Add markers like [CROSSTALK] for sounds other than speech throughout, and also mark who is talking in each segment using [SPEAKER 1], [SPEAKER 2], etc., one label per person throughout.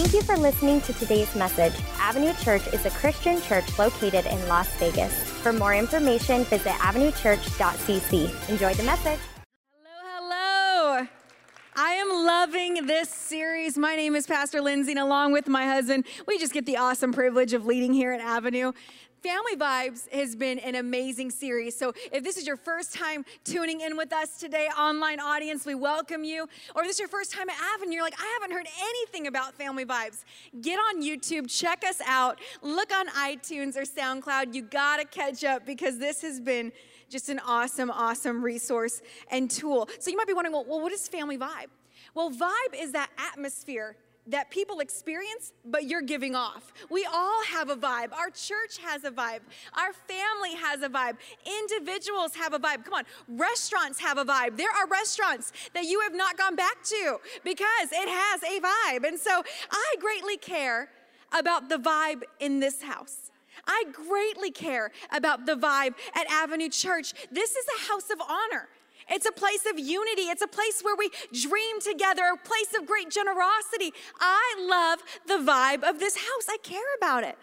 [SPEAKER 1] Thank you for listening to today's message. Avenue Church is a Christian church located in Las Vegas. For more information, visit avenuechurch.cc. Enjoy the message.
[SPEAKER 2] Hello, hello. I am loving this series. My name is Pastor Lindsay, and along with my husband, we just get the awesome privilege of leading here at Avenue. Family Vibes has been an amazing series. So, if this is your first time tuning in with us today, online audience, we welcome you. Or if this is your first time at Avenue, you're like, I haven't heard anything about Family Vibes. Get on YouTube, check us out, look on iTunes or SoundCloud. You gotta catch up because this has been just an awesome, awesome resource and tool. So, you might be wondering, well, well what is Family Vibe? Well, vibe is that atmosphere that people experience, but you're giving off. We all have a vibe. Our church has a vibe. Our family has a vibe. Individuals have a vibe. Come on, restaurants have a vibe. There are restaurants that you have not gone back to because it has a vibe. And so I greatly care about the vibe in this house. I greatly care about the vibe at Avenue Church. This is a house of honor. It's a place of unity. It's a place where we dream together, a place of great generosity. I love the vibe of this house. I care about it.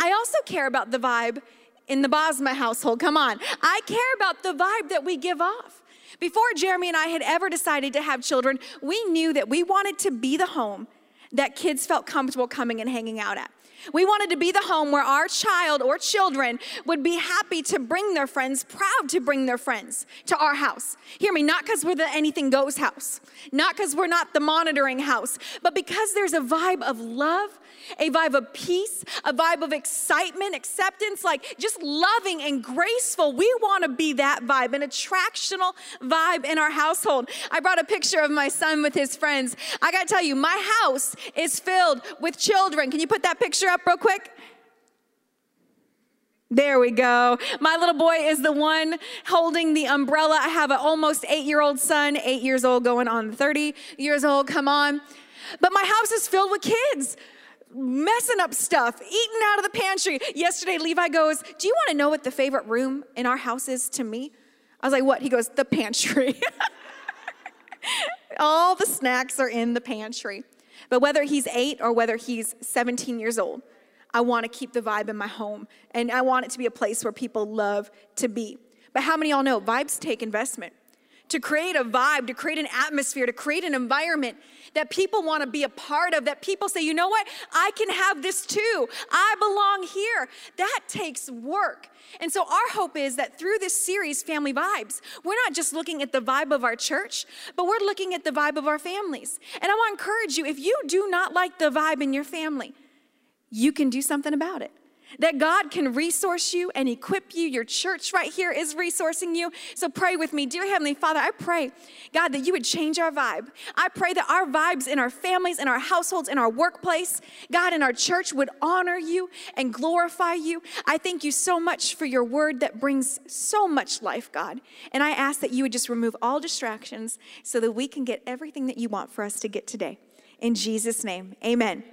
[SPEAKER 2] I also care about the vibe in the Bosma household. Come on. I care about the vibe that we give off. Before Jeremy and I had ever decided to have children, we knew that we wanted to be the home that kids felt comfortable coming and hanging out at. We wanted to be the home where our child or children would be happy to bring their friends, proud to bring their friends to our house. Hear me, not because we're the anything goes house, not because we're not the monitoring house, but because there's a vibe of love a vibe of peace, a vibe of excitement, acceptance, like just loving and graceful. We want to be that vibe, an attractional vibe in our household. I brought a picture of my son with his friends. I got to tell you, my house is filled with children. Can you put that picture up real quick? There we go. My little boy is the one holding the umbrella. I have an almost eight year old son, eight years old, going on 30 years old. Come on. But my house is filled with kids messing up stuff, eating out of the pantry. Yesterday, Levi goes, Do you want to know what the favorite room in our house is to me? I was like, What? He goes, The pantry. [LAUGHS] All the snacks are in the pantry. But whether he's eight or whether he's 17 years old, I want to keep the vibe in my home and I want it to be a place where people love to be. But how many y'all know vibes take investment? To create a vibe, to create an atmosphere, to create an environment, that people want to be a part of, that people say, you know what, I can have this too. I belong here. That takes work. And so, our hope is that through this series, Family Vibes, we're not just looking at the vibe of our church, but we're looking at the vibe of our families. And I want to encourage you if you do not like the vibe in your family, you can do something about it that God can resource you and equip you. Your church right here is resourcing you. So pray with me. Dear Heavenly Father, I pray, God, that you would change our vibe. I pray that our vibes in our families, in our households, in our workplace, God, in our church would honor you and glorify you. I thank you so much for your word that brings so much life, God. And I ask that you would just remove all distractions so that we can get everything that you want for us to get today. In Jesus' name, amen.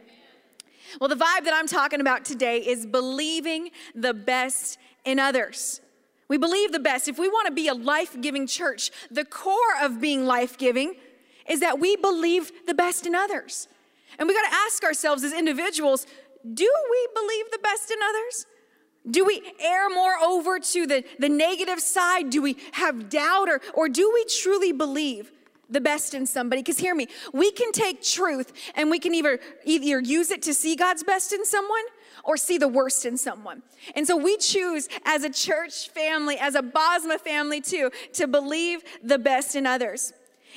[SPEAKER 2] Well, the vibe that I'm talking about today is believing the best in others. We believe the best. If we want to be a life giving church, the core of being life giving is that we believe the best in others. And we got to ask ourselves as individuals do we believe the best in others? Do we err more over to the, the negative side? Do we have doubt? Or, or do we truly believe the best in somebody. Because hear me, we can take truth and we can either, either use it to see God's best in someone or see the worst in someone. And so we choose as a church family, as a Bosma family too, to believe the best in others.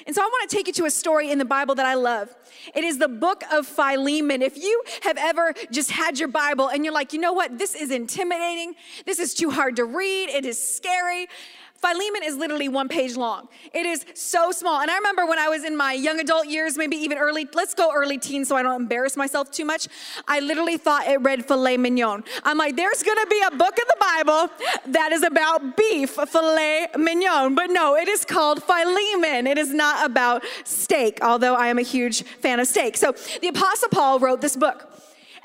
[SPEAKER 2] And so I want to take you to a story in the Bible that I love. It is the book of Philemon. If you have ever just had your Bible and you're like, you know what, this is intimidating, this is too hard to read, it is scary, Philemon is literally one page long. It is so small. And I remember when I was in my young adult years, maybe even early, let's go early teen so I don't embarrass myself too much. I literally thought it read filet mignon. I'm like, there's gonna be a book in the Bible that is about beef, filet mignon. But no, it is called Philemon. It is not about steak, although I am a huge fan of steak. So the Apostle Paul wrote this book.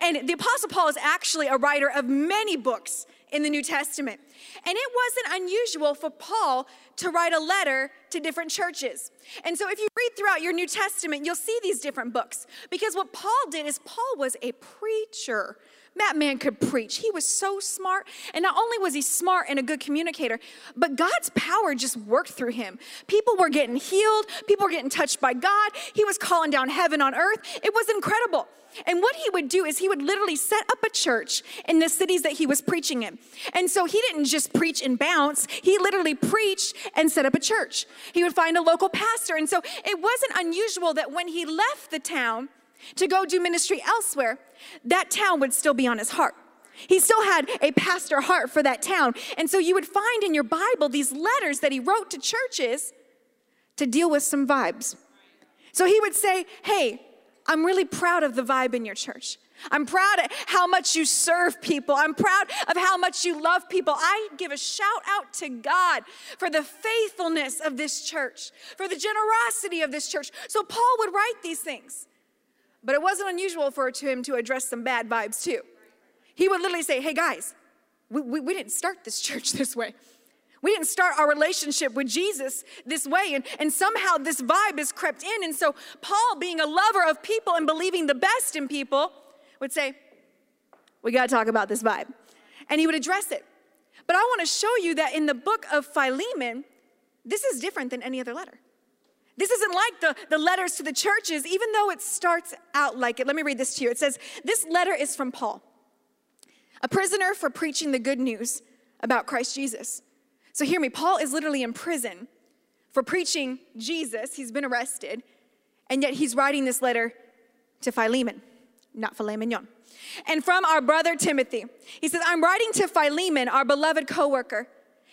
[SPEAKER 2] And the Apostle Paul is actually a writer of many books in the New Testament. And it wasn't unusual for Paul to write a letter to different churches. And so if you read throughout your New Testament, you'll see these different books. Because what Paul did is Paul was a preacher. That man could preach. He was so smart. And not only was he smart and a good communicator, but God's power just worked through him. People were getting healed, people were getting touched by God. He was calling down heaven on earth. It was incredible. And what he would do is he would literally set up a church in the cities that he was preaching in. And so he didn't just preach and bounce, he literally preached and set up a church. He would find a local pastor. And so it wasn't unusual that when he left the town to go do ministry elsewhere, that town would still be on his heart. He still had a pastor heart for that town. And so you would find in your Bible these letters that he wrote to churches to deal with some vibes. So he would say, Hey, I'm really proud of the vibe in your church. I'm proud of how much you serve people. I'm proud of how much you love people. I give a shout out to God for the faithfulness of this church, for the generosity of this church. So Paul would write these things. But it wasn't unusual for him to address some bad vibes too. He would literally say, Hey guys, we, we, we didn't start this [LAUGHS] church this way. We didn't start our relationship with Jesus this way, and, and somehow this vibe has crept in. And so, Paul, being a lover of people and believing the best in people, would say, We got to talk about this vibe. And he would address it. But I want to show you that in the book of Philemon, this is different than any other letter. This isn't like the, the letters to the churches, even though it starts out like it. Let me read this to you. It says, This letter is from Paul, a prisoner for preaching the good news about Christ Jesus. So hear me, Paul is literally in prison for preaching Jesus. He's been arrested, and yet he's writing this letter to Philemon, not mignon. And from our brother Timothy, he says, I'm writing to Philemon, our beloved co worker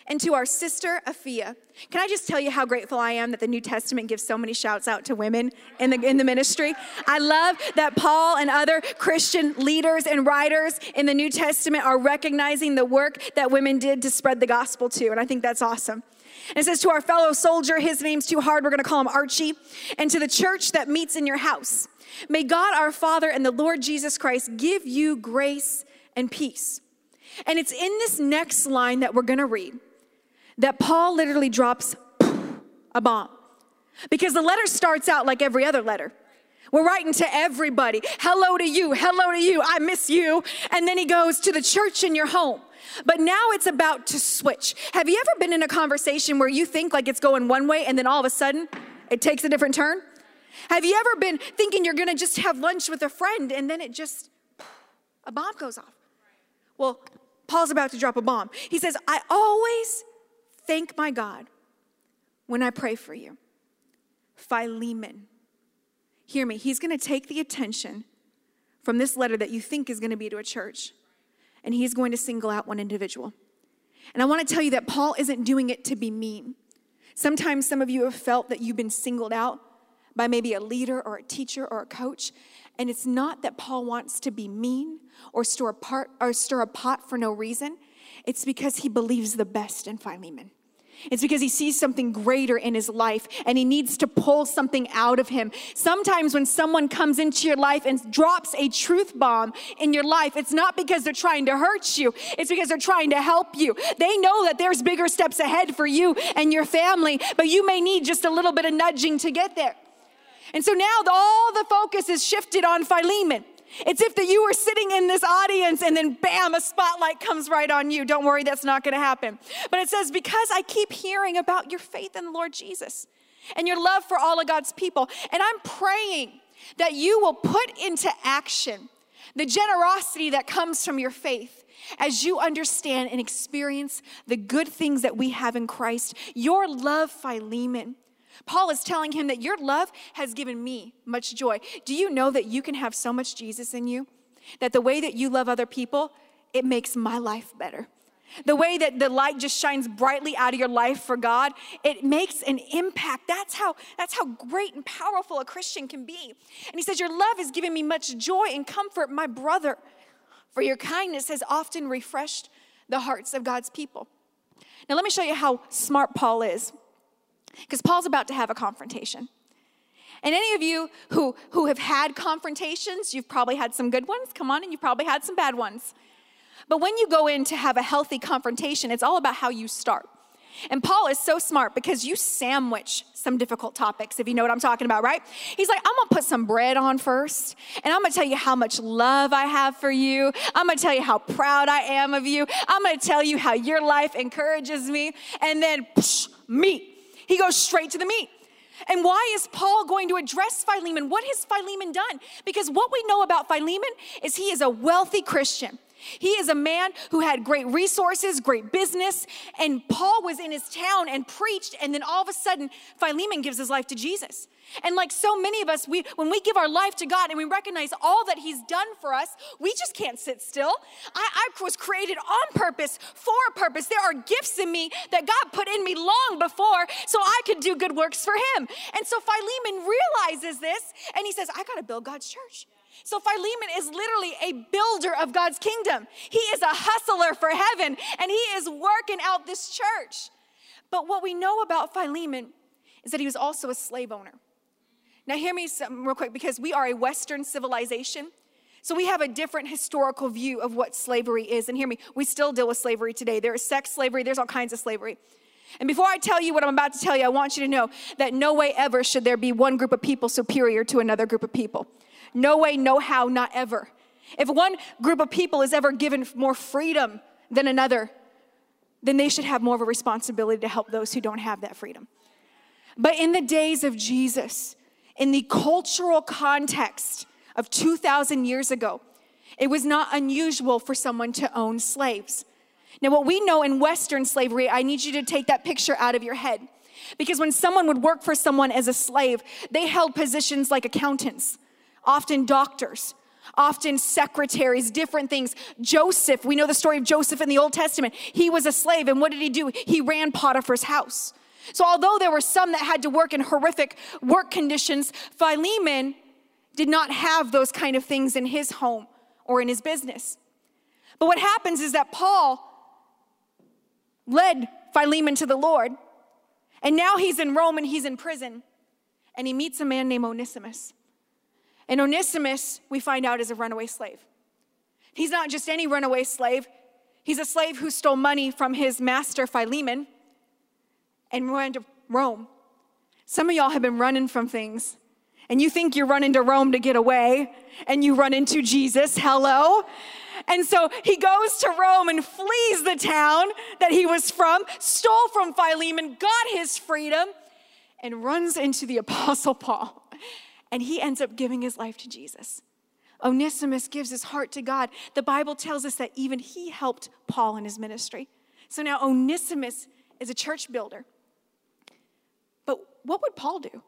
[SPEAKER 2] and to our sister Apphia. Can I just tell you how grateful I am that the New Testament gives so many shouts out to women in the, in the ministry? I love that Paul and other Christian leaders and writers in the New Testament are recognizing the work that women did to spread the gospel too, and I think that's awesome. And it says, To our fellow soldier, his name's too hard, we're gonna call him Archie, and to the church that meets in your house. May God our Father and the Lord Jesus Christ give you grace and peace. And it's in this next line that we're gonna read that Paul literally drops a bomb. Because the letter starts out like every other letter. We're writing to everybody. Hello to you. Hello to you. I miss you. And then he goes to the church in your home. But now it's about to switch. Have you ever been in a conversation where you think like it's going one way and then all of a sudden it takes a different turn? Have you ever been thinking you're gonna just have lunch with a friend and then it just, a bomb goes off? Well, Paul's about to drop a bomb. He says, I always thank my God when I pray for you. Philemon. Hear me, he's gonna take the attention from this letter that you think is gonna be to a church, and he's going to single out one individual. And I wanna tell you that Paul isn't doing it to be mean. Sometimes some of you have felt that you've been singled out by maybe a leader or a teacher or a coach, and it's not that Paul wants to be mean or stir a, part, or stir a pot for no reason. It's because he believes the best in Philemon. It's because he sees something greater in his life and he needs to pull something out of him. Sometimes when someone comes into your life and drops a truth bomb in your life, it's not because they're trying to hurt you, it's because they're trying to help you. They know that there's bigger steps ahead for you and your family, but you may need just a little bit of nudging to get there. And so now all the focus is shifted on Philemon. It's if that you were sitting in this audience and then bam, a spotlight comes right on you. Don't worry, that's not gonna happen. But it says, because I keep hearing about your faith in the Lord Jesus and your love for all of God's people. And I'm praying that you will put into action the generosity that comes from your faith as you understand and experience the good things that we have in Christ. Your love, Philemon, Paul is telling him that your love has given me much joy. Do you know that you can have so much Jesus in you? That the way that you love other people, it makes my life better. The way that the light just shines brightly out of your life for God, it makes an impact. That's how, that's how great and powerful a Christian can be. And he says, Your love has given me much joy and comfort, my brother, for your kindness has often refreshed the hearts of God's people. Now, let me show you how smart Paul is because Paul's about to have a confrontation. And any of you who, who have had confrontations, you've probably had some good ones, come on, and you've probably had some bad ones. But when you go in to have a healthy confrontation, it's all about how you start. And Paul is so smart because you sandwich some difficult topics, if you know what I'm talking about, right? He's like, I'm gonna put some bread on first, and I'm gonna tell you how much love I have for you. I'm gonna tell you how proud I am of you. I'm gonna tell you how your life encourages me. And then, psh, meat. He goes straight to the meat. And why is Paul going to address Philemon? What has Philemon done? Because what we know about Philemon is he is a wealthy Christian. He is a man who had great resources, great business, and Paul was in his town and preached, and then all of a sudden, Philemon gives his life to Jesus. And like so many of us, we, when we give our life to God and we recognize all that He's done for us, we just can't sit still. I, I was created on purpose, for a purpose. There are gifts in me that God put in me long before so I could do good works for Him. And so Philemon realizes this and he says, I got to build God's church. So Philemon is literally a builder of God's kingdom. He is a hustler for heaven and he is working out this church. But what we know about Philemon is that he was also a slave owner. Now, hear me real quick because we are a Western civilization. So we have a different historical view of what slavery is. And hear me, we still deal with slavery today. There is sex slavery, there's all kinds of slavery. And before I tell you what I'm about to tell you, I want you to know that no way ever should there be one group of people superior to another group of people. No way, no how, not ever. If one group of people is ever given more freedom than another, then they should have more of a responsibility to help those who don't have that freedom. But in the days of Jesus, in the cultural context of 2,000 years ago, it was not unusual for someone to own slaves. Now, what we know in Western slavery, I need you to take that picture out of your head. Because when someone would work for someone as a slave, they held positions like accountants often doctors, often secretaries, different things. Joseph, we know the story of Joseph in the Old Testament. He was a slave, and what did he do? He ran Potiphar's house. So, although there were some that had to work in horrific work conditions, Philemon did not have those kind of things in his home or in his business. But what happens is that Paul led Philemon to the Lord, and now he's in Rome and he's in prison, and he meets a man named Onesimus. And Onesimus, we find out, is a runaway slave. He's not just any runaway slave, he's a slave who stole money from his master Philemon and ran to Rome. Some of y'all have been running from things, and you think you're running to Rome to get away, and you run into Jesus. Hello? And so he goes to Rome and flees the town that he was from, stole from Philemon, got his freedom, and runs into the [LAUGHS] Apostle Paul and he ends up giving his life to Jesus. Onesimus gives his heart to God. The Bible tells us that even he helped Paul in his ministry. So now Onesimus is a church builder. But what would Paul do?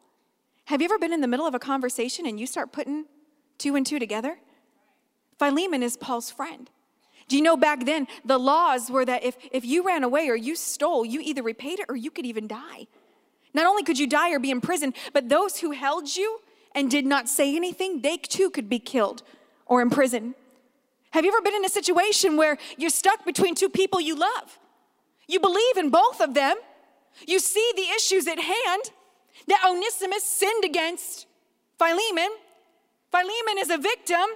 [SPEAKER 2] Have you ever been in the middle of a conversation and you start putting two and two together? Philemon is Paul's friend. Do you know back then the laws were that if, if you ran away or you stole, you either repaid it or you could even die. Not only could you die or be in prison, but those who held you and did not say anything, they too could be killed or imprisoned. Have you ever been in a situation where you're stuck between two people you love? You believe in both of them, you see the issues at hand that Onesimus sinned against Philemon. Philemon is a victim,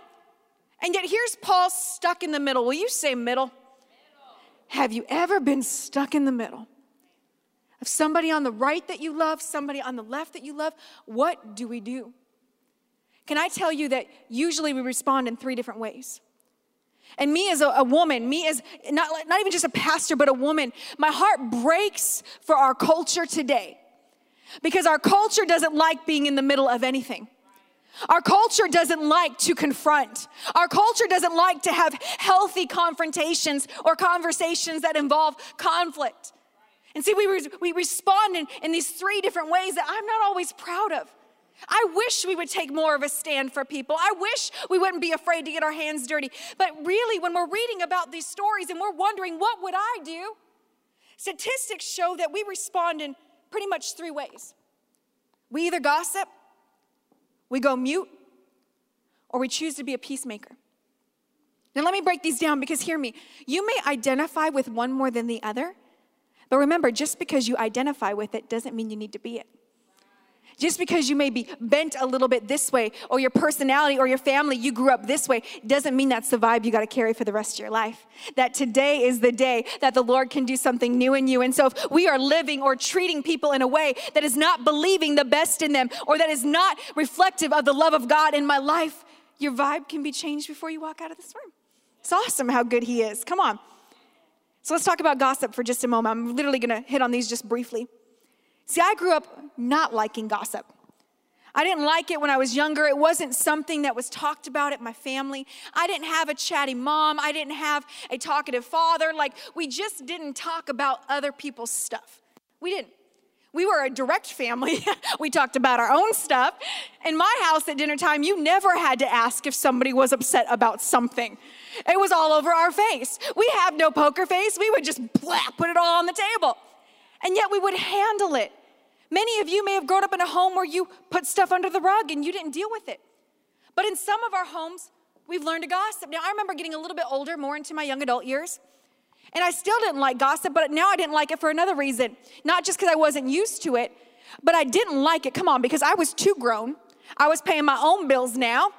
[SPEAKER 2] and yet here's Paul stuck in the middle. Will you say middle? middle? Have you ever been stuck in the middle? Of somebody on the right that you love, somebody on the left that you love, what do we do? Can I tell you that usually we respond in three different ways? And me as a, a, woman, me as not, not even just a pastor, but a woman, my heart breaks for our culture today because our culture doesn't like being in the middle of anything. Our culture doesn't like to confront. Our culture doesn't like to have healthy confrontations or conversations that involve conflict. And see, we, re- we respond in, in these three different ways that I'm not always proud of. I wish we would take more of a stand for people. I wish we wouldn't be afraid to get our hands dirty. But really, when we're reading about these stories and we're wondering, what would I do? Statistics show that we respond in pretty much three ways we either gossip, we go mute, or we choose to be a peacemaker. Now, let me break these down because hear me. You may identify with one more than the other, but remember, just because you identify with it doesn't mean you need to be it. Just because you may be bent a little bit this way, or your personality or your family, you grew up this way, doesn't mean that's the vibe you got to carry for the rest of your life. That today is the day that the Lord can do something new in you. And so, if we are living or treating people in a way that is not believing the best in them, or that is not reflective of the love of God in my life, your vibe can be changed before you walk out of this room. It's awesome how good He is. Come on. So, let's talk about gossip for just a moment. I'm literally going to hit on these just briefly. See, I grew up not liking gossip. I didn't like it when I was younger. It wasn't something that was talked about at my family. I didn't have a chatty mom. I didn't have a talkative father. Like, we just didn't talk about other people's stuff. We didn't. We were a direct family. [LAUGHS] we talked about our own stuff. In my house at dinner time, you never had to ask if somebody was upset about something. It was all over our face. We have no poker face. We would just blah, put it all on the table. And yet we would handle it. Many of you may have grown up in a home where you put stuff under the rug and you didn't deal with it. But in some of our homes, we've learned to gossip. Now, I remember getting a little bit older, more into my young adult years, and I still didn't like gossip, but now I didn't like it for another reason. Not just because I wasn't used to it, but I didn't like it, come on, because I was too grown. I was paying my own bills now.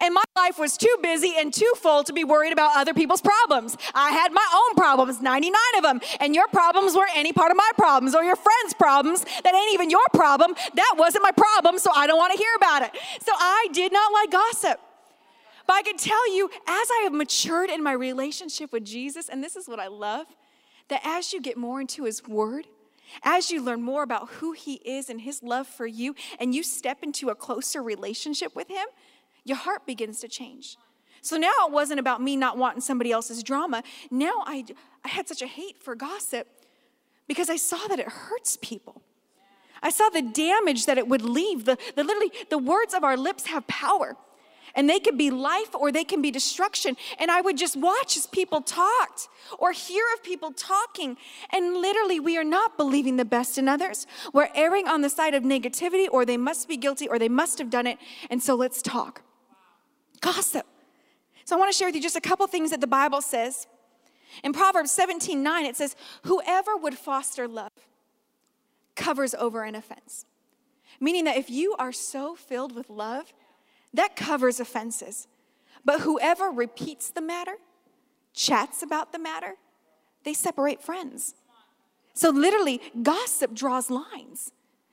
[SPEAKER 2] And my life was too busy and too full to be worried about other people's problems. I had my own problems, 99 of them. And your problems were any part of my problems or your friend's problems that ain't even your problem. That wasn't my problem, so I don't want to hear about it. So I did not like gossip. But I can tell you, as I have matured in my relationship with Jesus, and this is what I love, that as you get more into His Word, as you learn more about who He is and His love for you, and you step into a closer relationship with Him, your heart begins to change. So now it wasn't about me not wanting somebody else's drama. Now I, I had such a hate for gossip because I saw that it hurts people. I saw the damage that it would leave. The, the literally, the words of our lips have power. And they can be life or they can be destruction. And I would just watch as people talked or hear of people talking. And literally, we are not believing the best in others. We're erring on the side of negativity or they must be guilty or they must have done it. And so let's talk. Gossip. So I want to share with you just a couple things that the Bible says. In Proverbs 17 9, it says, Whoever would foster love covers over an offense. Meaning that if you are so filled with love, that covers offenses. But whoever repeats the matter, chats about the matter, they separate friends. So literally, gossip draws lines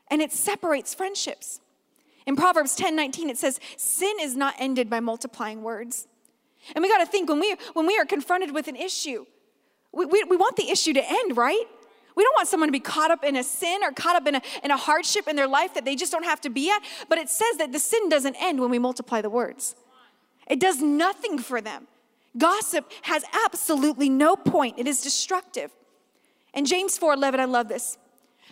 [SPEAKER 2] and it separates friendships. In Proverbs 10 19, it says, Sin is not ended by multiplying words. And we got to think when we, when we are confronted with an issue, we, we, we want the issue to end, right? We don't want someone to be caught up in a sin or caught up in a, in a hardship in their life that they just don't have to be at. But it says that the sin doesn't end when we multiply the words, it does nothing for them. Gossip has absolutely no point, it is destructive. And James 4 11, I love this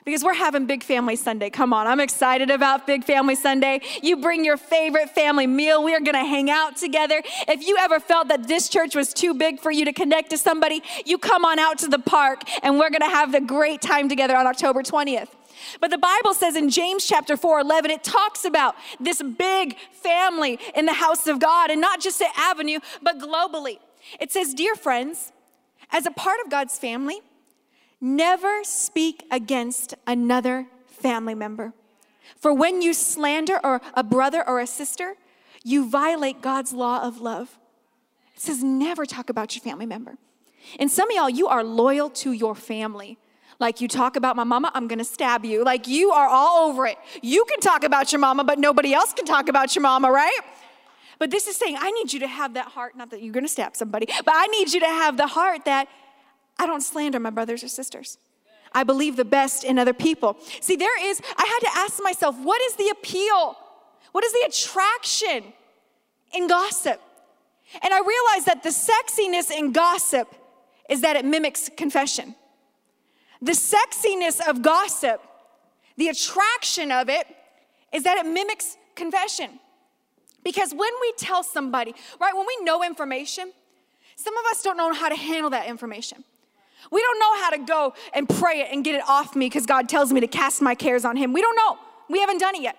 [SPEAKER 2] because we're having Big Family Sunday. Come on, I'm excited about Big Family Sunday. You bring your favorite family meal. We are going to hang out together. If you ever felt that this church was too big for you to connect to somebody, you come on out to the park and we're going to have a great time together on October 20th. But the Bible says in James chapter 4 11, it talks about this big family in the house of God, and not just at Avenue, but globally. It says, Dear friends, as a part of God's family, Never speak against another family member. For when you slander or a brother or a sister, you violate God's law of love. It says never talk about your family member. And some of y'all, you are loyal to your family. Like you talk about my mama, I'm gonna stab you. Like you are all over it. You can talk about your mama, but nobody else can talk about your mama, right? But this is saying, I need you to have that heart, not that you're gonna stab somebody, but I need you to have the heart that I don't slander my brothers or sisters. I believe the best in other people. See, there is, I had to ask myself, what is the appeal? What is the attraction in gossip? And I realized that the sexiness in gossip is that it mimics confession. The sexiness of gossip, the attraction of it, is that it mimics confession. Because when we tell somebody, right, when we know information, some of us don't know how to handle that information. We don't know how to go and pray it and get it off me because God tells me to cast my cares on Him. We don't know. We haven't done it yet.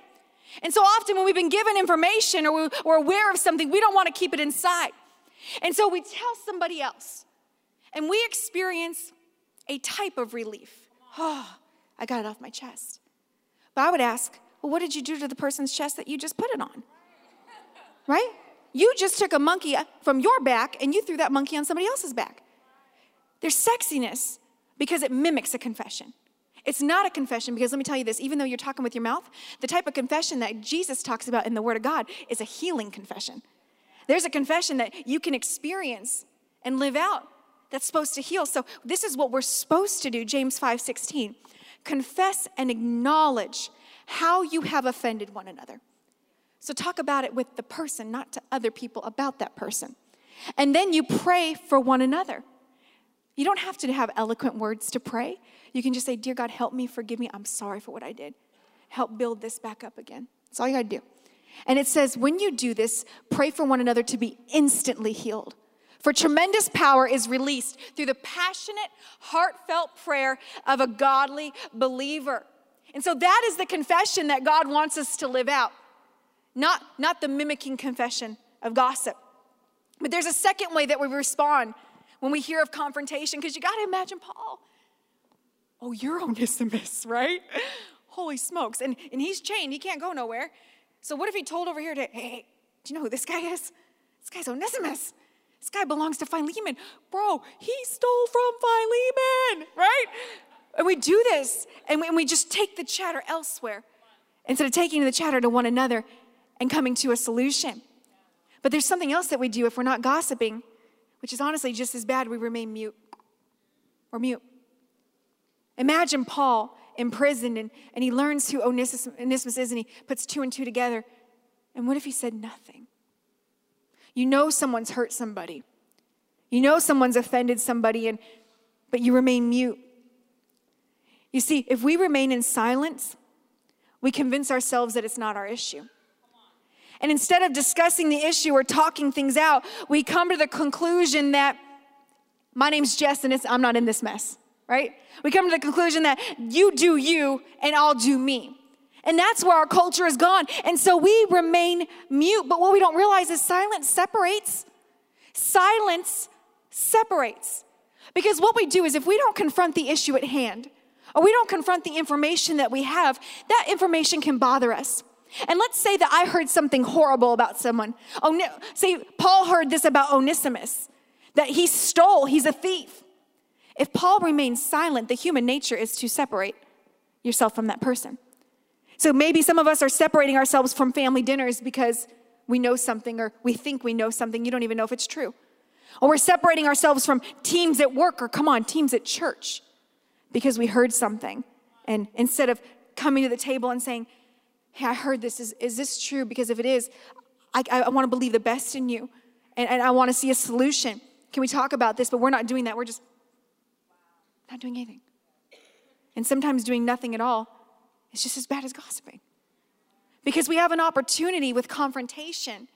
[SPEAKER 2] And so often when we've been given information or we're aware of something, we don't want to keep it inside. And so we tell somebody else and we experience a type of relief. Oh, I got it off my chest. But I would ask, Well, what did you do to the person's chest that you just put it on? Right? You just took a monkey uh, from your back and you threw that monkey on somebody else's back. There's sexiness because it mimics a confession. It's not a confession because let me tell you this even though you're talking with your mouth, the type of confession that Jesus talks about in the Word of God is a healing confession. There's a confession that you can experience and live out that's supposed to heal. So this is what we're supposed to do, James 5 16. Confess and acknowledge how you have offended one another. So talk about it with the person, not to other people about that person. And then you pray for one another. You don't have to have eloquent words to pray. You can just say, Dear God, help me, forgive me. I'm sorry for what I did. Help build this back up again. That's all you gotta do. And it says, when you do this, pray for one another to be instantly healed. For tremendous power is released through the passionate, heartfelt prayer of a godly believer. And so that is the confession that God wants us to live out, not, not the mimicking confession of gossip. But there's a second way that we respond when we hear of confrontation, because you got to imagine Paul. Oh, you're Onesimus, [LAUGHS] right? Holy smokes. And, and he's chained, he can't go nowhere. So what if he told over here to, hey, do you know who this guy is? This guy's Onesimus. This guy belongs to Philemon. Bro, he stole from Philemon, right? And we do this and we, and we just take the chatter elsewhere instead of taking the chatter to one another and coming to a solution. But there's something else that we do if we're not gossiping, which is honestly just as bad. We remain mute. We're mute. Imagine Paul in prison and, and he learns who Onesimus is and he puts two and two together. And what if he said nothing? You know someone's hurt somebody. You know someone's offended somebody, and, but you remain mute. You see, if we remain in silence, we convince ourselves that it's not our issue. And instead of discussing the issue or talking things out, we come to the conclusion that my name's Jess and I'm not in this mess right? We come to the conclusion that you do you and I'll do me. And that's where our culture has gone. And so we remain mute. But what we don't realize is silence separates. Silence separates. Because what we do is if we don't confront the issue at hand, or we don't confront the information that we have, that information can bother us. And let's say that I heard something horrible about someone. Oh, no, say Paul heard this about Onesimus, that he stole, he's a thief. If Paul remains silent, the human nature is to separate yourself from that person. So maybe some of us are separating ourselves from family dinners because we know something or we think we know something. You don't even know if it's true. Or we're separating ourselves from teams at work or, come on, teams at church because we heard something. And instead of coming to the table and saying, Hey, I heard this. Is, is this true? Because if it is, I, I want to believe the best in you and, and I want to see a solution. Can we talk about this? But we're not doing that. We're just not doing anything. And sometimes doing nothing at all is just as bad as gossiping. Because we have an opportunity with confrontation.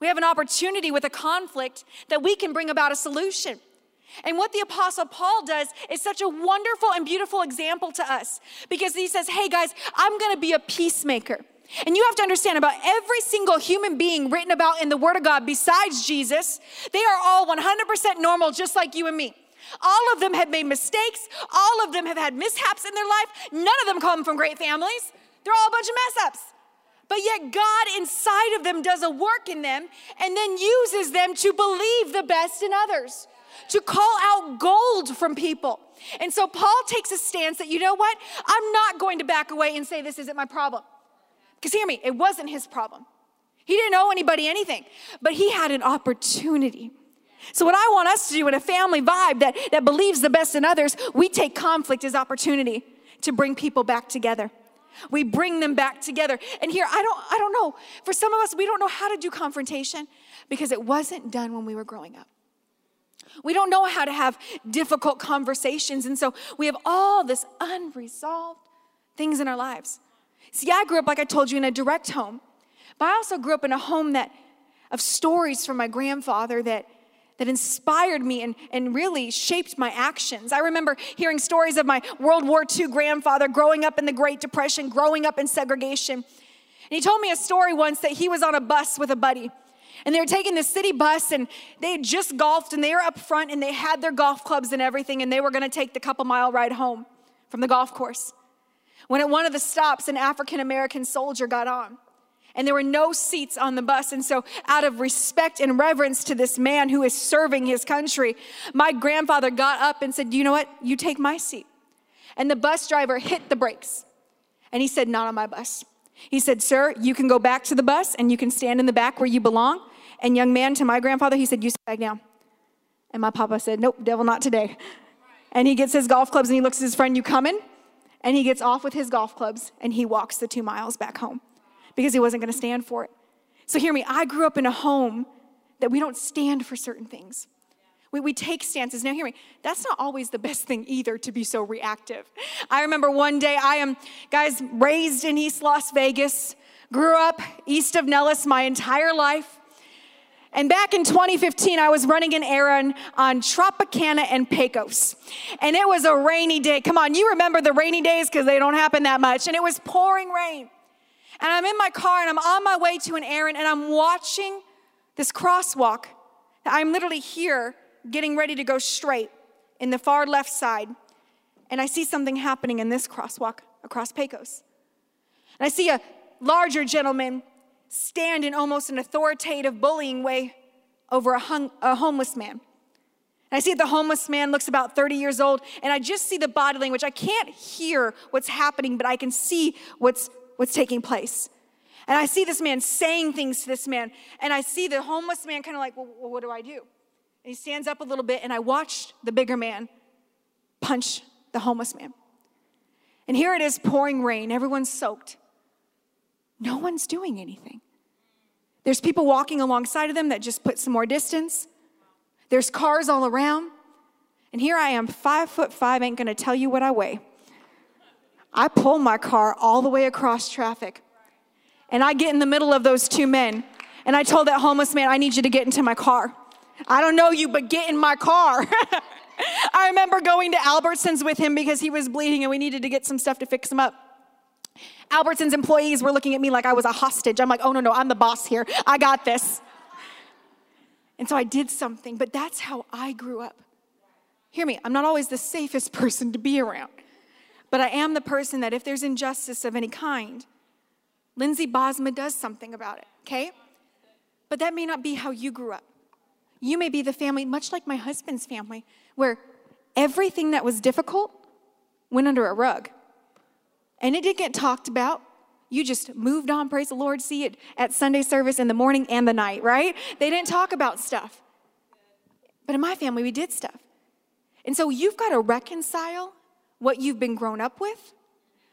[SPEAKER 2] We have an opportunity with a conflict that we can bring about a solution. And what the Apostle Paul does is such a wonderful and beautiful example to us because he says, Hey guys, I'm gonna be a peacemaker. And you have to understand about every single human being written about in the Word of God besides Jesus, they are all 100% normal, just like you and me. All of them have made mistakes. All of them have had mishaps in their life. None of them come from great families. They're all a bunch of mess ups. But yet, God inside of them does a work in them and then uses them to believe the best in others, to call out gold from people. And so, Paul takes a stance that, you know what? I'm not going to back away and say this isn't my problem. Because hear me, it wasn't his problem. He didn't owe anybody anything, but he had an opportunity so, what I want us to do in a family vibe that, that believes the best in others, we take conflict as opportunity to bring people back together. We bring them back together. And here, I don't, I don't know. For some of us, we don't know how to do confrontation because it wasn't done when we were growing up. We don't know how to have difficult conversations. And so we have all this unresolved things in our lives. See, I grew up, like I told you, in a direct home, but I also grew up in a home that of stories from my grandfather that that inspired me and, and really shaped my actions. I remember hearing stories of my World War II grandfather growing up in the Great Depression, growing up in segregation. And he told me a story once that he was on a bus with a buddy. And they were taking the city bus and they had just golfed and they were up front and they had their golf clubs and everything and they were gonna take the couple mile ride home from the golf course. when at one of the stops, an African American soldier got on and there were no seats on the bus. And so, out of respect and reverence to this man who is serving his country, my grandfather got up and said, You know what? You take my seat. And the bus driver hit the brakes. And he said, Not on my bus. He said, Sir, you can go back to the bus and you can stand in the back where you belong. And young man, to my grandfather, he said, You sit back down. And my papa said, Nope, devil, not today. And he gets his golf clubs and he looks at his friend, You coming? And he gets off with his golf clubs and he walks the two miles back home because he wasn't going to stand for it. So, hear me, I grew up in a home that we don't stand for certain things. We, we take stances. Now, hear me, that's not always the best thing either to be so reactive. I remember one day, I am, guys, raised in East Las Vegas, grew up east of Nellis my entire life. And back in 2015, I was running an errand on Tropicana and Pecos. And it was a rainy day. Come on, you remember the rainy days because they don't happen that much. And it was pouring rain. And I'm in my car and I'm on my way to an errand and I'm watching this crosswalk. I'm literally here getting ready to go straight in the far left side. And I see something happening in this crosswalk across Pecos. And I see a larger gentleman stand in almost an authoritative bullying way over a, hung, a homeless man. And I see the homeless man looks about 30 years old, and I just see the body language. I can't hear what's happening, but I can see what's, what's taking place. And I see this man saying things to this man, and I see the homeless man kind of like, well, what do I do? And he stands up a little bit, and I watched the bigger man punch the homeless man. And here it is pouring rain, everyone's soaked. No one's doing anything. There's people walking alongside of them that just put some more distance. There's cars all around. And here I am, five foot five, ain't gonna tell you what I weigh. I pull my car all the way across traffic. And I get in the middle of those two men. And I told that homeless man, I need you to get into my car. I don't know you, but get in my car. [LAUGHS] I remember going to Albertsons with him because he was bleeding and we needed to get some stuff to fix him up. Albertsons employees were looking at me like I was a hostage. I'm like, oh no, no, I'm the boss here. I got this. And so I did something, but that's how I grew up. Hear me, I'm not always the safest [LAUGHS] person to be around, but I am the person that if there's injustice of any kind, Lindsay Bosma does something about it, okay? But that may not be how you grew up. You may be the family, much like my husband's family, where everything that was difficult went under a rug and it didn't get talked about. You just moved on, praise the Lord, see it at Sunday service in the morning and the night, right? They didn't talk about stuff. But in my family, we did stuff. And so you've got to reconcile what you've been grown up with,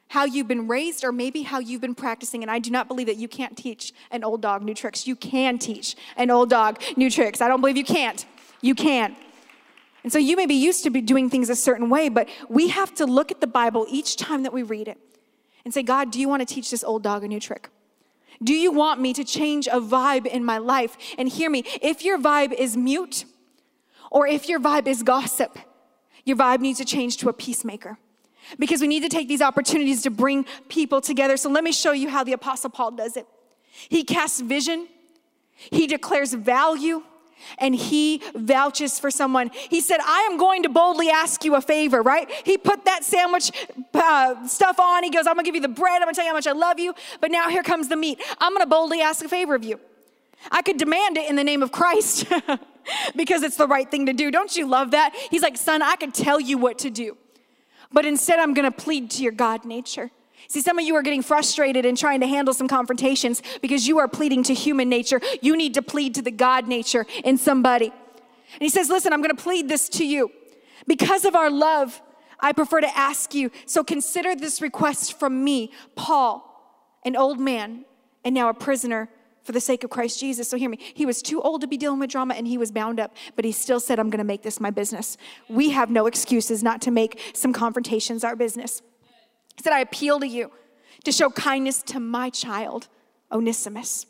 [SPEAKER 2] how you've been raised, or maybe how you've been practicing. And I do not believe that you can't teach an old dog new tricks. You can teach an old dog new tricks. I don't believe you can't. You can. And so you may be used to be doing things a certain way, but we have to look at the Bible each time that we read it and say, God, do you want to teach this old dog a new trick? Do you want me to change a vibe in my life? And hear me, if your vibe is mute or if your vibe is gossip, your vibe needs to change to a peacemaker. Because we need to take these opportunities to bring people together. So let me show you how the Apostle Paul does it. He casts vision, he declares value, and he vouches for someone. He said, I am going to boldly ask you a favor, right? He put that sandwich uh, stuff on. He goes, I'm gonna give you the bread. I'm gonna tell you how much I love you. But now here comes the meat. I'm gonna boldly ask a favor of you. I could demand it in the name of Christ [LAUGHS] because it's the right thing to do. Don't you love that? He's like, Son, I could tell you what to do. But instead, I'm gonna plead to your God nature. See, some of you are getting frustrated and trying to handle some confrontations because you are pleading to human nature. You need to plead to the God nature in somebody. And he says, Listen, I'm going to plead this to you. Because of our love, I prefer to ask you. So consider this request from me, Paul, an old man and now a prisoner for the sake of Christ Jesus. So hear me. He was too old to be dealing with drama and he was bound up, but he still said, I'm going to make this my business. We have no excuses not to make some confrontations our business. He said, I appeal to you to show kindness to my child, Onesimus.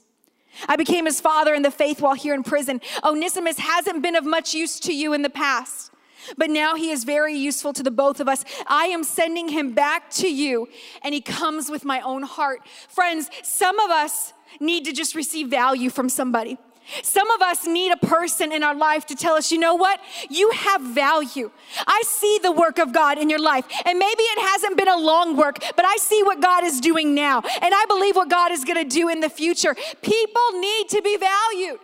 [SPEAKER 2] I became his father in the faith while here in prison. Onesimus hasn't been of much use to you in the past, but now he is very useful to the both of us. I am sending him back to you, and he comes with my own heart. Friends, some of us need to just receive value from somebody. Some of us need a person in our life to tell us, you know what? You have value. I see the work of God in your life. And maybe it hasn't been a long work, but I see what God is doing now. And I believe what God is going to do in the future. People need to be valued.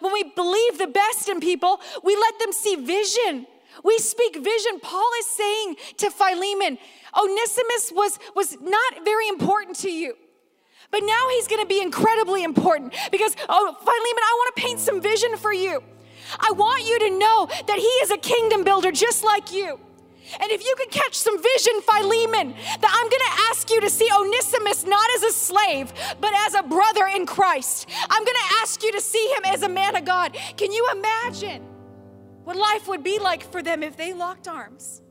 [SPEAKER 2] When we believe the best in people, we let them see vision. We speak vision. Paul is saying to Philemon, Onesimus was, was not very important to you. But now he's gonna be incredibly important because, oh, Philemon, I wanna paint some vision for you. I want you to know that he is a kingdom builder just like you. And if you could catch some vision, Philemon, that I'm gonna ask you to see Onesimus not as a slave, but as a brother in Christ. I'm gonna ask you to see him as a man of God. Can you imagine what life would be like for them if they locked arms?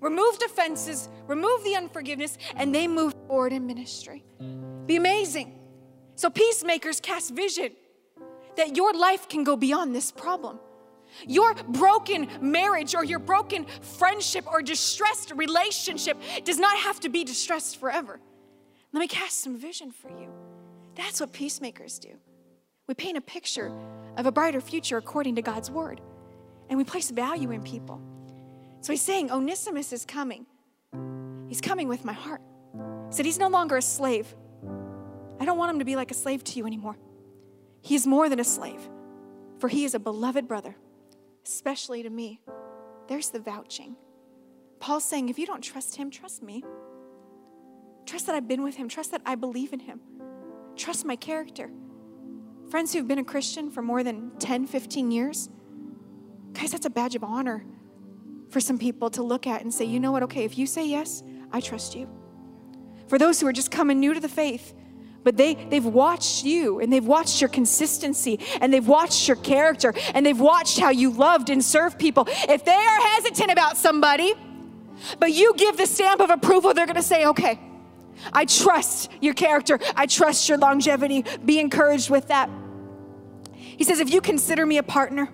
[SPEAKER 2] Removed offenses, removed the unforgiveness, and they moved forward in ministry. Be amazing. So, peacemakers cast vision that your life can go beyond this problem. Your broken marriage or your broken friendship or distressed relationship does not have to be distressed forever. Let me cast some vision for you. That's what peacemakers do. We paint a picture of a brighter future according to God's word, and we place value in people. So he's saying, Onesimus is coming. He's coming with my heart. He said, He's no longer a slave. I don't want him to be like a slave to you anymore. He is more than a slave, for he is a beloved brother especially to me. There's the vouching. Paul's saying, if you don't trust him, trust me. Trust that I've been with him. Trust that I believe in him. Trust my character. Friends who've been a Christian for more than 10, 15 years, guys, that's a badge of honor for some people to look at and say, you know what, okay, if you say yes, I trust you. For those who are just coming new to the faith, but they, they've watched you and they've watched your consistency and they've watched your character and they've watched how you loved and served people. If they are hesitant about somebody, but you give the stamp of approval, they're gonna say, okay, I trust your character, I trust your longevity. Be encouraged with that. He says, if you consider me a partner,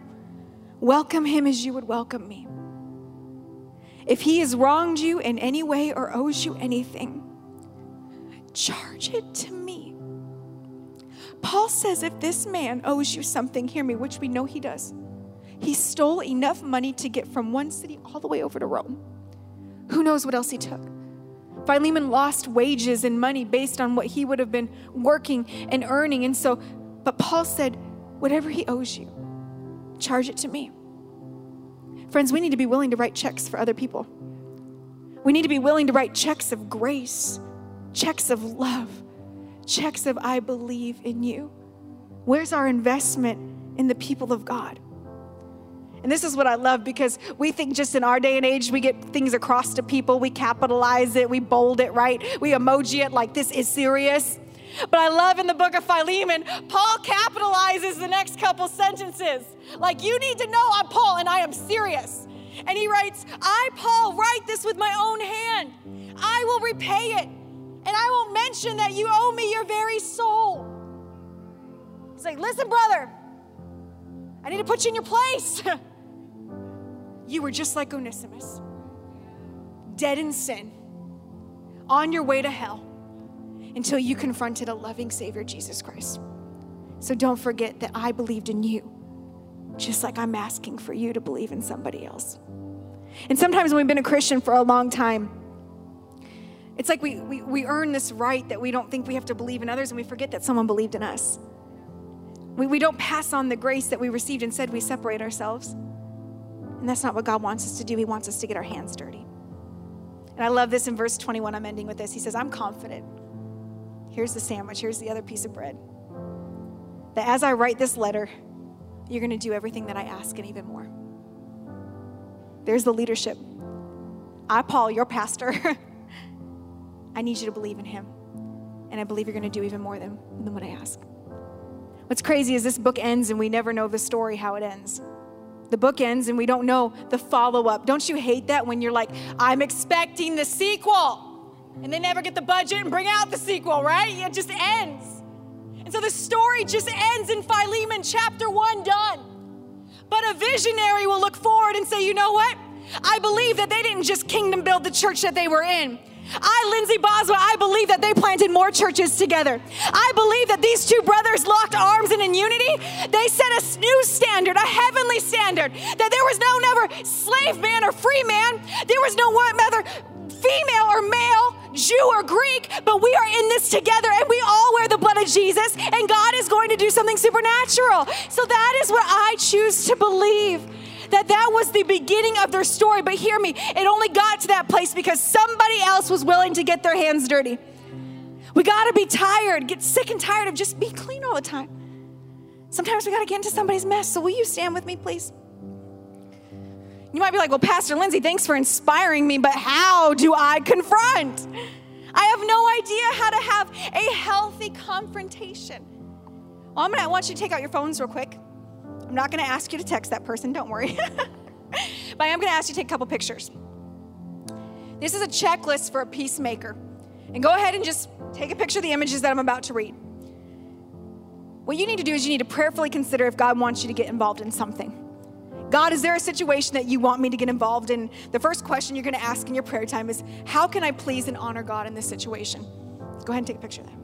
[SPEAKER 2] welcome him as you would welcome me. If he has wronged you in any way or owes you anything, charge it to me. Paul says if this man owes you something, hear me, which we know he does. He stole enough money to get from one city all the way over to Rome. Who knows what else he took? Philemon lost wages and money based on what he would have been working and earning. And so, but Paul said, whatever he owes you, charge it to me. Friends, we need to be willing to write checks for other people. We need to be willing to write checks of grace checks of love, checks of I believe in you. Where's our investment in the people of God? And this is what I love because we think just in our day and age, we get things across to people, we capitalize it, we bold it, right? We emoji it like this is serious. But I love in the book of Philemon, Paul capitalizes the next couple sentences. Like, you need to know I'm Paul and I am serious. And he writes, I, Paul, write this with my own hand. I will repay it and I won't mention that you owe me your very soul. He's like, listen, brother, I need to put you in your place. [LAUGHS] you were just like Onesimus, dead in sin, on your way to hell until you confronted a loving Savior, Jesus Christ. So don't forget that I believed in you, just like I'm asking for you to believe in somebody else. And sometimes when we've been a Christian for a long time, it's like we, we, we earn this right that we don't think we have to believe in others and we forget that someone believed in us. We, we don't pass on the grace that we received and said we separate ourselves. And that's not what God wants us to do. He wants us to get our hands dirty. And I love this in verse 21. I'm ending with this. He says, I'm confident. Here's the sandwich, here's the other piece of bread. That as I write this letter, you're going to do everything that I ask and even more. There's the leadership. I, Paul, your pastor, [LAUGHS] I need you to believe in him. And I believe you're going to do even more than, than what I ask. What's crazy is this book ends and we never know the story how it ends. The book ends and we don't know the follow up. Don't you hate that when you're like, I'm expecting the sequel? And they never get the budget and bring out the sequel, right? It just ends. And so the story just ends in Philemon chapter one, done. But a visionary will look forward and say, you know what? I believe that they didn't just kingdom build the church that they were in. I, Lindsay Boswell, I believe that they planted more churches together. I believe that these two brothers locked arms and in unity, they set a new standard, a heavenly standard, that there was no never slave man or free man. There was no one whether female or male, Jew or Greek, but we are in this together and we all wear the blood of Jesus and God is going to do something supernatural. So that is what I choose to believe that that was the beginning of their story. But hear me, it only got to that place because somebody else was willing to get their hands dirty. We got to be tired, get sick and tired of just being clean all the time. Sometimes we got to get into somebody's mess. So will you stand with me, please? You might be like, well, Pastor Lindsay, thanks for inspiring me, but how do I confront? I have no idea how to have a healthy confrontation. Well, I'm gonna, I want you to take out your phones real quick. I'm not going to ask you to text that person, don't worry. [LAUGHS] but I am going to ask you to take a couple pictures. This is a checklist for a peacemaker. And go ahead and just take a picture of the images that I'm about to read. What you need to do is you need to prayerfully consider if God wants you to get involved in something. God, is there a situation that you want me to get involved in? The first question you're going to ask in your prayer time is, How can I please and honor God in this situation? Go ahead and take a picture of that.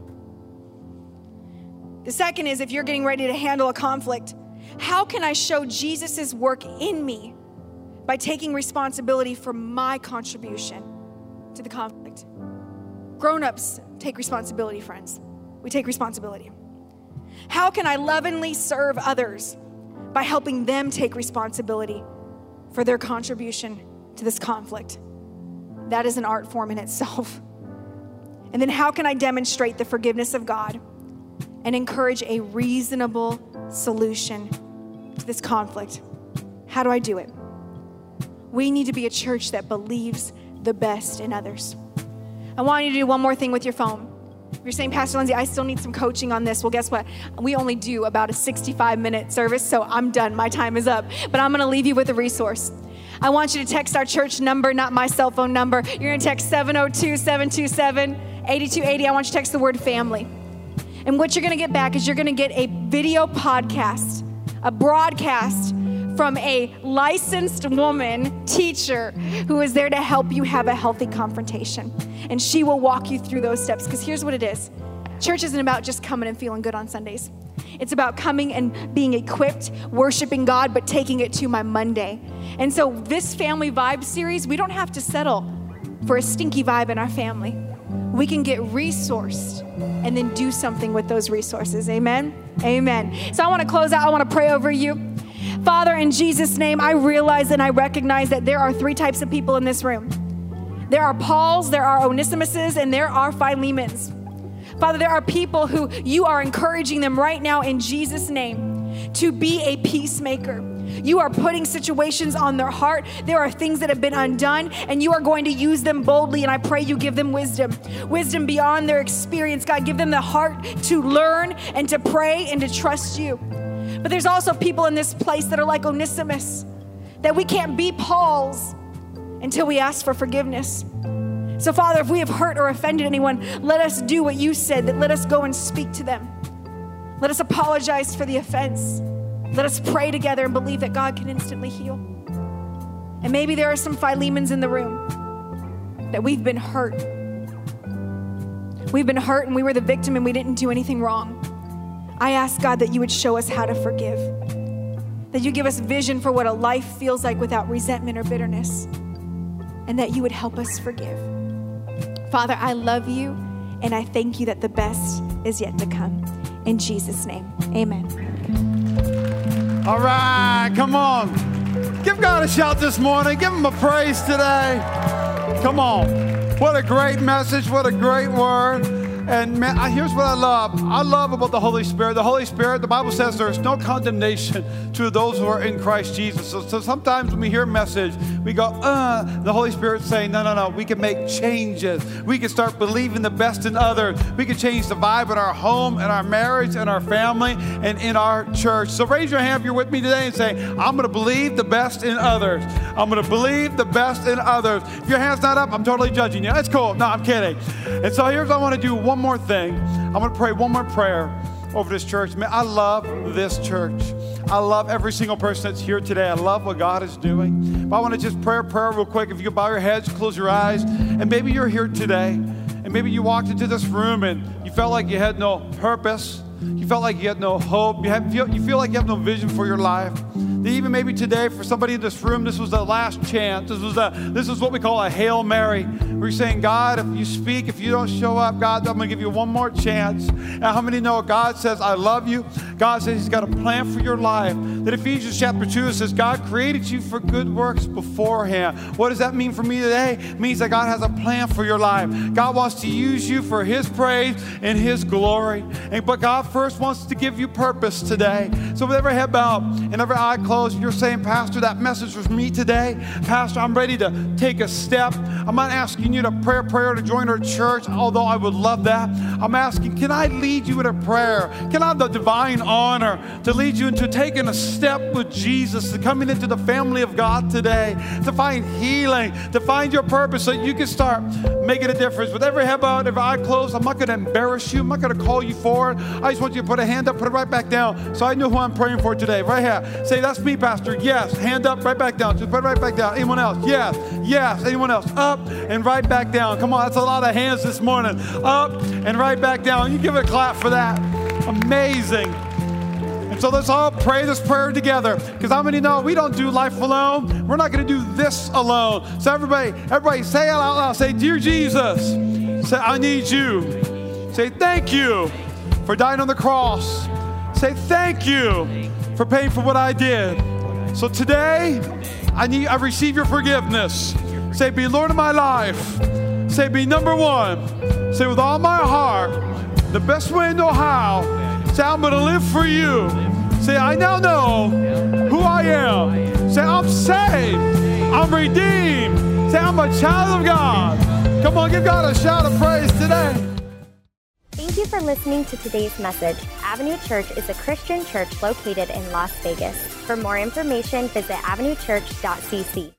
[SPEAKER 2] The second is if you're getting ready to handle a conflict, how can I show Jesus' work in me by taking responsibility for my contribution to the conflict? Grown ups take responsibility, friends. We take responsibility. How can I lovingly serve others by helping them take responsibility for their contribution to this conflict? That is an art form in itself. And then, how can I demonstrate the forgiveness of God and encourage a reasonable solution to this conflict. How do I do it? We need to be a church that believes the best in others. I want you to do one more thing with your phone. You're saying, Pastor Lindsay, I still need some coaching on this. Well, guess what? We only do about a 65 minute service, so I'm done. My time is up. But I'm going to leave you with a resource. I want you to text our church number, not my cell phone number. You're going to text 702 727 8280. I want you to text the word family. And what you're going to get back is you're going to get a video podcast a broadcast from a licensed woman teacher who is there to help you have a healthy confrontation. And she will walk you through those steps. Because here's what it is church isn't about just coming and feeling good on Sundays. It's about coming and being equipped, worshiping God, but taking it to my Monday. And so, this family vibe series, we don't have to settle for a stinky vibe in our family. We can get resourced and then do something with those resources. Amen. Amen. So I want to close out. I want to pray over you. Father, in Jesus' name, I realize and I recognize that there are three types of people in this room there are Pauls, there are Onesimuses, and there are Philemons. Father, there are people who you are encouraging them right now in Jesus' name to be a peacemaker you are putting situations on their heart. There are things that have been undone, and you are going to use them boldly. And I pray you give them wisdom, wisdom beyond their experience. God, give them the heart to learn and to pray and to trust you. But there's also people in this place that are like Onesimus, that we can't be Paul's until we ask for forgiveness. So, Father, if we have hurt or offended anyone, let us do what you said, that let us go and speak to them. Let us apologize for the offense. Let us pray together and believe that God can instantly heal. And maybe there are some Philemons in the room that we've been hurt. We've been hurt and we were the victim and we didn't do anything wrong. I ask God that you would show us how to forgive, that you give us vision for what a life feels like without resentment or bitterness, and that you would help us forgive. Father, I love you and I thank you that the best is yet to come. In Jesus' name, amen.
[SPEAKER 3] All right, come on. Give God a shout this morning. Give him a praise today. Come on. What a great message. What a great word. And man, here's what I love. I love about the Holy Spirit. The Holy Spirit, the Bible says there's no condemnation [LAUGHS] to those who are in Christ Jesus. So, so sometimes when we hear a message, we go, uh, the Holy Spirit's saying, no, no, no, we can make changes. We can start believing the best in others. We can change the vibe in our home, in our marriage, in our family, and in our church. So raise your hand if you're with me today and say, I'm going to believe the best in others. I'm going to believe the best in others. If your hand's not up, I'm totally judging you. That's cool. No, I'm kidding. And so here's what I want to do. One one more thing. I'm going to pray one more prayer over this church. Man, I love this church. I love every single person that's here today. I love what God is doing. But I want to just pray a prayer real quick. If you bow your heads, close your eyes, and maybe you're here today, and maybe you walked into this room and you felt like you had no purpose. You felt like you had no hope. You, have, you feel like you have no vision for your life. Even maybe today, for somebody in this room, this was the last chance. This was a, this is what we call a hail mary. We're saying, God, if you speak, if you don't show up, God, I'm to give you one more chance. And how many know God says, I love you? God says He's got a plan for your life. That Ephesians chapter 2 says, God created you for good works beforehand. What does that mean for me today? It means that God has a plan for your life. God wants to use you for His praise and His glory. And, but God first wants to give you purpose today. So with every head bowed and every eye closed, you're saying, Pastor, that message was me today. Pastor, I'm ready to take a step. I'm not asking you to pray a prayer to join our church, although I would love that. I'm asking, can I lead you in a prayer? Can I have the divine honor to lead you into taking a step with Jesus, to coming into the family of God today, to find healing, to find your purpose so you can start making a difference. With every head bowed, every eye closed, I'm not going to embarrass you. I'm not going to call you forward. I just want you to put a hand up, put it right back down so I know who I'm praying for today. Right here. Say, that's me, Pastor. Yes. Hand up, right back down. Just put it right back down. Anyone else? Yes. Yes. Anyone else? Up and right back down. Come on, that's a lot of hands this morning. Up and right back down. You give it a clap for that. Amazing. And so let's all pray this prayer together. Because how many know we don't do life alone? We're not going to do this alone. So everybody, everybody say it out loud. Say, Dear Jesus, say, I need you. Say, thank you for dying on the cross. Say, thank you for paying for what I did. So today, I need I receive your forgiveness. Say, be Lord of my life. Say, be number one. Say, with all my heart, the best way I know how. Say, I'm going to live for you. Say, I now know who I am. Say, I'm saved. I'm redeemed. Say, I'm a child of God. Come on, give God a shout of praise today.
[SPEAKER 1] Thank you for listening to today's message. Avenue Church is a Christian church located in Las Vegas. For more information, visit avenuechurch.cc.